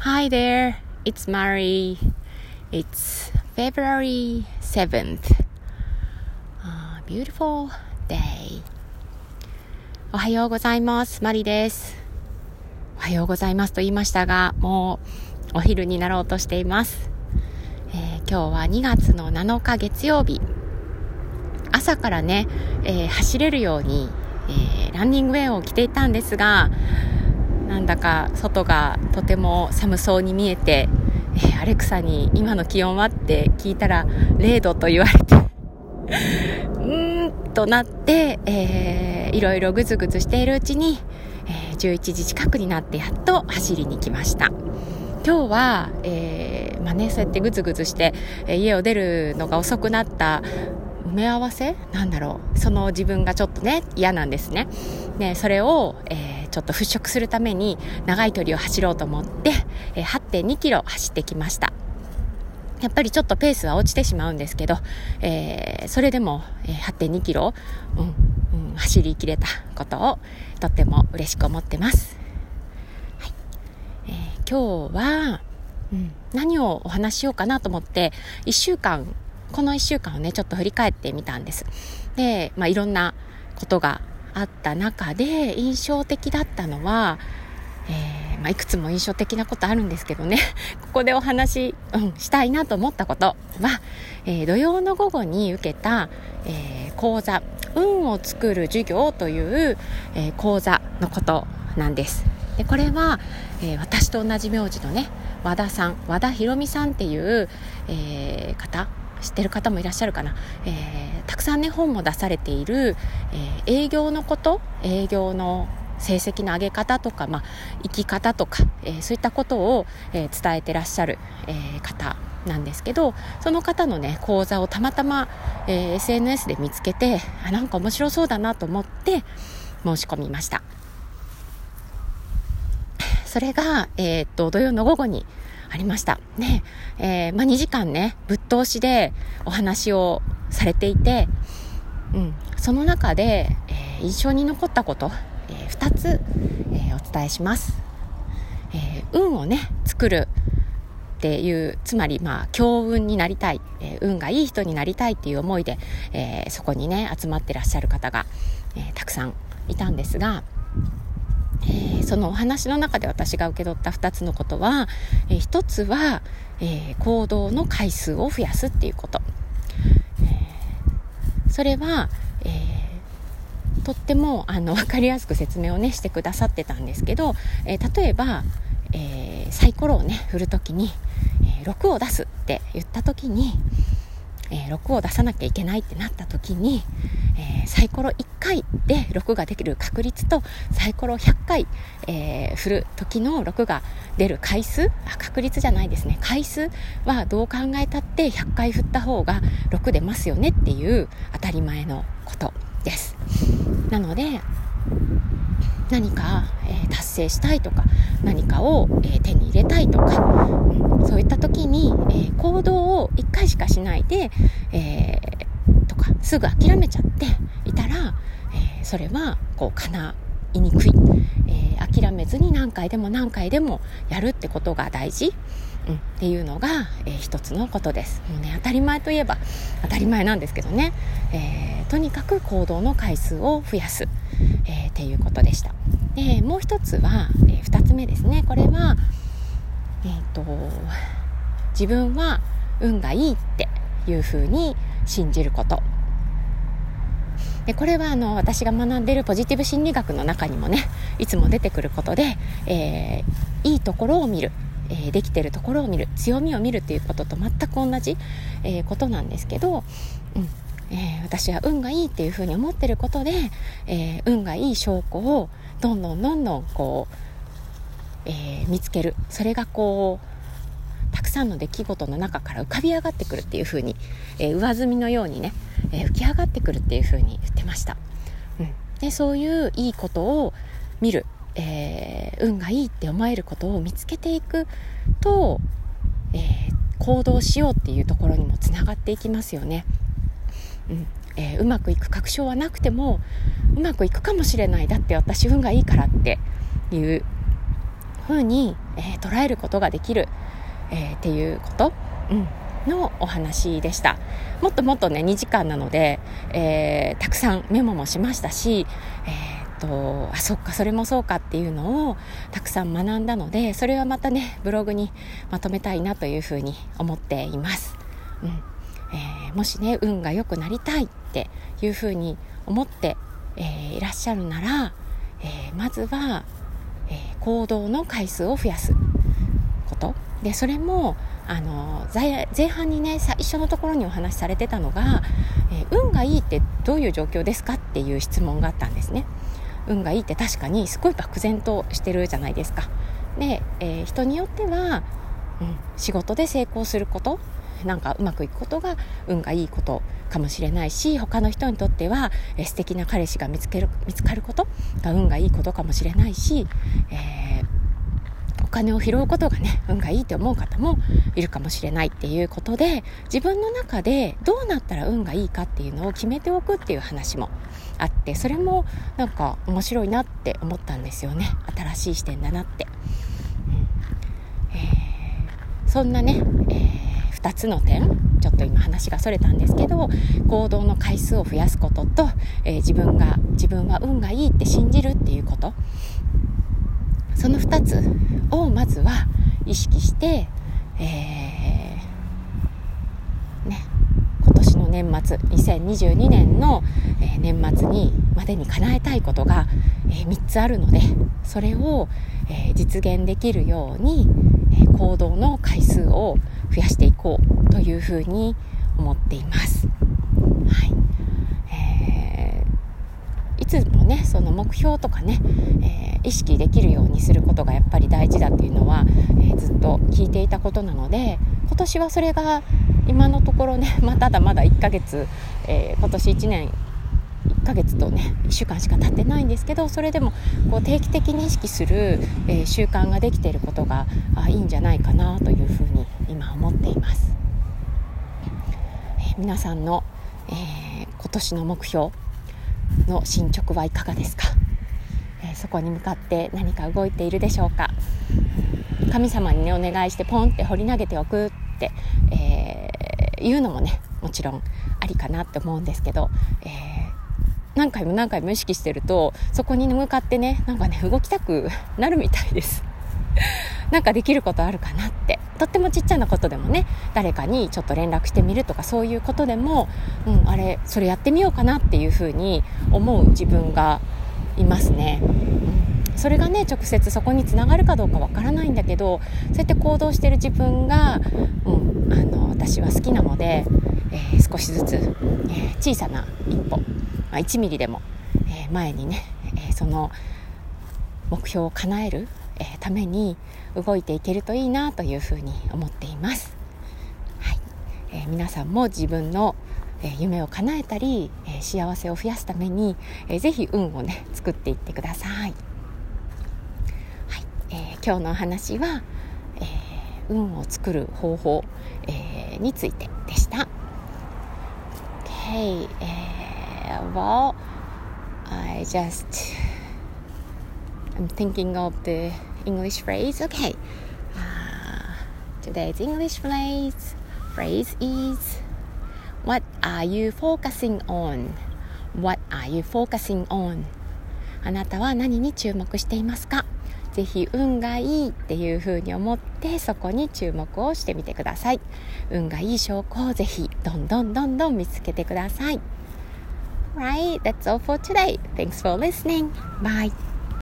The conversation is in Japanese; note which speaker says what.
Speaker 1: Hi there, it's Mari. It's February 7th. Uh, beautiful day. おはようございます。マリです。おはようございますと言いましたが、もうお昼になろうとしています。えー今日は2月の7日月曜日。朝からね、えー走れるように、えーランニングウェアを着ていたんですが、なんだか外がとても寒そうに見えて、えーアレクサに今の気温はって聞いたら0度と言われて、うーんとなって、えーいろいろぐずぐずしているうちに、えー11時近くになってやっと走りに来ました。今日は、えーまあね、そうやってぐずぐずして、えー家を出るのが遅くなった埋め合わせ？なんだろう。その自分がちょっとね嫌なんですね。ねそれを、えーちょっと払拭するために長い距離を走ろうと思って、えー8.2キロ走ってきました。やっぱりちょっとペースは落ちてしまうんですけど、えーそれでも、え8.2キロ、うんうん、走りきれたことをとっても嬉しく思ってます。はい。えー今日は、うん、何をお話ししようかなと思って1週間この1週間をねちょっと振り返ってみたんです。で、まあ、いろんなことがあった中で印象的だったのは、えーまあ、いくつも印象的なことあるんですけどね。ここでお話、うん、したいなと思ったこと。は、えー土曜の午後に受けた、えー講座運を作る授業という、え講座のことなんです。でこれは、え私と同じ名字のね和田さん和田博美さんっていう、え方知ってる方もいらっしゃるかな、えーたくさんね本も出されている、えー営業のこと営業の成績の上げ方とか、まあ、生き方とか、えーそういったことを、えー伝えてらっしゃる、えー方なんですけどその方のね講座をたまたま、えー SNS で見つけてあなんか面白そうだなと思って申し込みました。それが、えっと土曜の午後にありました。ね。えーまあ、2時間ねぶっ通しでお話をされていて、うん、その中で、えー印象に残ったこと、え2つ、えお伝えします、え運をね作るっていうつまりまあ強運になりたい、えー運がいい人になりたいっていう思いで、えーそこにね集まってらっしゃる方が、えーたくさんいたんですが、えーそのお話の中で私が受け取った2つのことは、え1つは、えー行動の回数を増やすっていうこと、えーそれは、えとってもあの分かりやすく説明をねしてくださってたんですけど、え例えば、えサイコロをね振る時に、え6を出すって言った時に、えー6を出さなきゃいけないってなった時に、えーサイコロ1回で6ができる確率とサイコロ100回、えー振る時の6が出る回数？あ確率じゃないですね。回数はどう考えたって100回振った方が6出ますよねっていう当たり前のことです。なので何か、えー達成したいとか何かを、えー手に入れたいとか、うんそういった時に、えー行動を1回しかしないで、えとかすぐ諦めちゃっていたら、えそれはこう叶いにくい、諦めずに何回でも何回でもやるってことが大事、うん、っていうのが、えー一つのことです。もうね当たり前といえば当たり前なんですけどね、えーとにかく行動の回数を増やす、えーっていうことでした。でもう一つは、えー二つ目ですね。これはえっ、と自分は運がいいっていうふうに信じることでこれはあの私が学んでいるポジティブ心理学の中にもねいつも出てくることで、えーいいところを見る、えーできてるところを見る強みを見るっていうことと全く同じ、えーことなんですけど、うんえー私は運がいいっていうふうに思ってることで、え運がいい証拠をどんどんどんどんこう、え見つける。それがこうたくさんの出来事の中から浮かび上がってくるっていう風に、え上積みのようにね、えー浮き上がってくるっていう風に言ってました、うん、でそういういいことを見る、えー運がいいって思えることを見つけていくと、えー行動しようっていうところにもつながっていきますよね、うん。えーうまくいく確証はなくてもうまくいくかもしれない。だって私運がいいからっていう風に、えー、捉えることができる、えー、っていうこと、うん、のお話でした。もっともっとね2時間なので、えー、たくさんメモもしましたし、えーとあそっかそれもそうかっていうのをたくさん学んだのでそれはまたねブログにまとめたいなというふうに思っています、うん。えー、もしね運が良くなりたいっていうふうに思って、えー、いらっしゃるなら、えー、まずは、え行動の回数を増やすこと。でそれもあの前半にね最初のところにお話しされてたのが、えー、運がいいってどういう状況ですかっていう質問があったんですね。運がいいって確かにすごい漠然としてるじゃないですか。で、えー、人によっては、うん、仕事で成功することなんかうまくいくことが運がいいことかもしれないし他の人にとっては、えー、素敵な彼氏が見つける見つかることが運がいいことかもしれないし、えーお金を拾うことがね、運がいいと思う方もいるかもしれないっていうことで、自分の中でどうなったら運がいいかっていうのを決めておくっていう話もあって、それもなんか面白いなって思ったんですよね。新しい視点だなって。うんえー、そんなね、えー、2つの点、ちょっと今話がそれたんですけど、行動の回数を増やすことと、えー、自分が、自分は運がいいって信じるっていうこと。その2つをまずは意識して、えー、ね、今年の年末2022年の、え年末にまでに叶えたいことが、え3つあるのでそれを、え実現できるように、え行動の回数を増やしていこうというふうに思っています。はいえー、いつもねその目標とかね、えー意識できるようにすることがやっぱり大事だっていうのは、えー、ずっと聞いていたことなので今年はそれが今のところね、まあ、ただまだ1ヶ月、えー、今年1年1ヶ月とね1週間しか経ってないんですけどそれでもこう定期的に意識する、え、習慣ができていることがあいいんじゃないかなというふうに今思っています、え、皆さんの、え、今年の目標の進捗はいかがですか？えー、そこに向かって何か動いているでしょうか？神様にねお願いしてポンって掘り投げておくって、えー、いうのもねもちろんありかなって思うんですけど、えー、何回も何回も意識してるとそこに向かってねなんかね動きたくなるみたいです。なんかできることあるかなってとってもちっちゃなことでもね誰かにちょっと連絡してみるとかそういうことでも、うん、あれそれやってみようかなっていうふうに思う自分がいますね。それがね直接そこにつながるかどうかわからないんだけどそうやって行動してる自分が、うん、あの私は好きなので、えー、少しずつ、えー、小さな一歩、まあ、1ミリでも、えー、前にね、えその目標を叶える、えために動いていけるといいなというふうに思っています。はい。え皆さんも自分のえ夢を叶えたり、え幸せを増やすために、えー、ぜひ運をね作っていってください、はい。えー、今日のお話は、えー、運を作る方法、えについてでした。Okay、uh, well I just I'm thinking of the English phrase okay、uh, today's English phrase phrase is What are you focusing on? What are you focusing on? あなたは何に注目していますかぜひ運がいいっていう風に思ってそこに注目をしてみてください運がいい証拠をぜひどんどんどんどん見つけてください Right, that's all for today. Thanks for listening. Bye.